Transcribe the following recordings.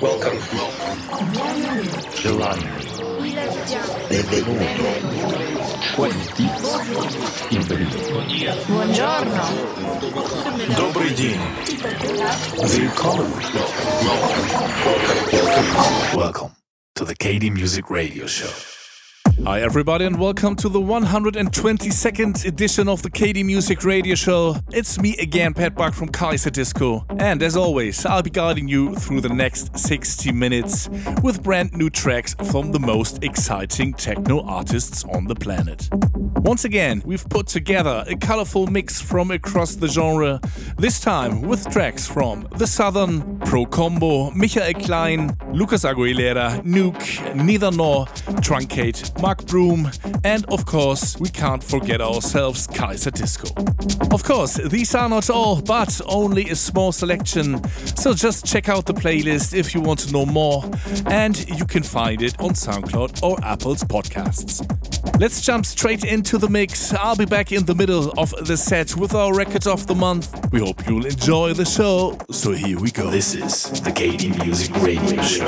Welcome. July. Benvenuto. Buongiorno. Добрый день. Welcome to the KD Music Radio Show. Hi, everybody, and welcome to the 122nd edition of the KD Music Radio Show. It's me again, Pat Buck from Kaiserdisco. And as always, I'll be guiding you through the next 60 minutes with brand new tracks from the most exciting techno artists on the planet. Once again, we've put together a colorful mix from across the genre, this time with tracks from The Southern, Procombo, Michael Klein, Lucas Aguilera, Nuke, Neither Nor, Truncate, Mark Broom, and of course, we can't forget ourselves Kaiserdisco. Of course, these are not all, but only a small selection, so just check out the playlist if you want to know more, and you can find it on SoundCloud or Apple's podcasts. Let's jump straight into the mix. I'll be back in the middle of the set with our record of the month. We hope you'll enjoy the show, so here we go. This is the KD Music Radio Show.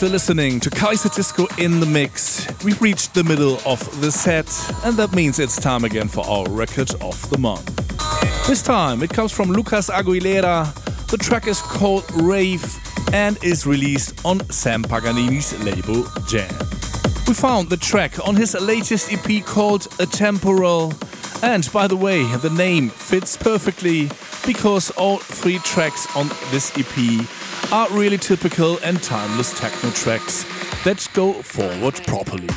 still listening to Kaiserdisco in the mix. We've reached the middle of the set, and that means it's time again for our record of the month. This time it comes from Lucas Aguilera. The track is called Rave and is released on Sam Paganini's label Jam. We found the track on his latest EP called A Temporal. And by the way, the name fits perfectly because all three tracks on this EP are really typical and timeless techno tracks that go forward properly.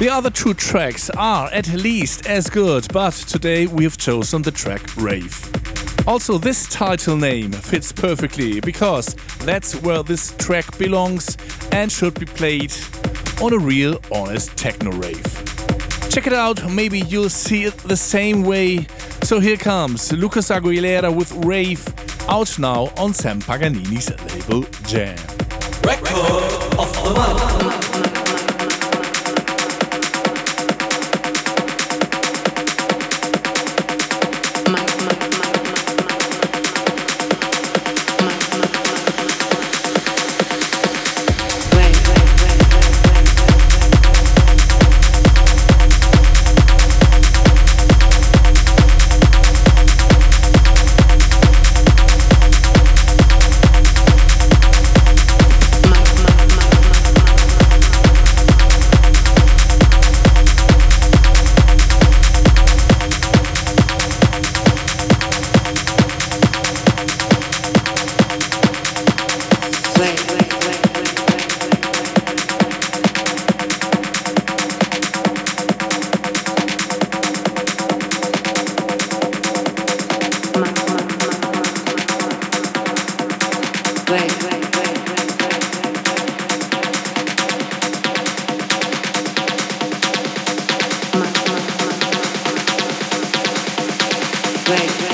The other two tracks are at least as good, but today we have chosen the track Rave. Also, this title name fits perfectly because that's where this track belongs and should be played on a real, honest techno rave. Check it out, maybe you'll see it the same way. So here comes Lucas Aguilera with Rave out now on Sam Paganini's label Jam. Record of the month. place.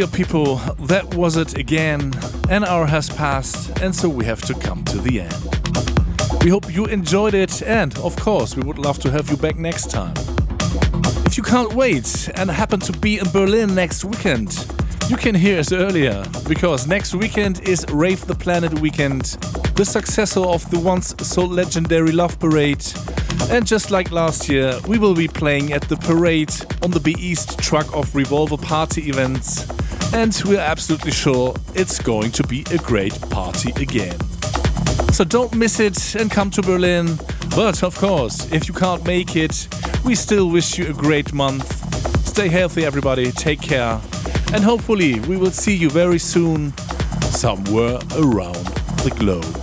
Dear people, that was it again. An hour has passed, and so we have to come to the end. We hope you enjoyed it, and of course, we would love to have you back next time. If you can't wait and happen to be in Berlin next weekend, you can hear us earlier, because next weekend is Rave the Planet weekend, the successor of the once so legendary Love Parade. And just like last year, we will be playing at the parade on the Be East truck of Revolver Party events and we're absolutely sure it's going to be a great party again. So don't miss it and come to Berlin. But of course, if you can't make it, we still wish you a great month. Stay healthy, everybody. Take care. And hopefully, we will see you very soon somewhere around the globe.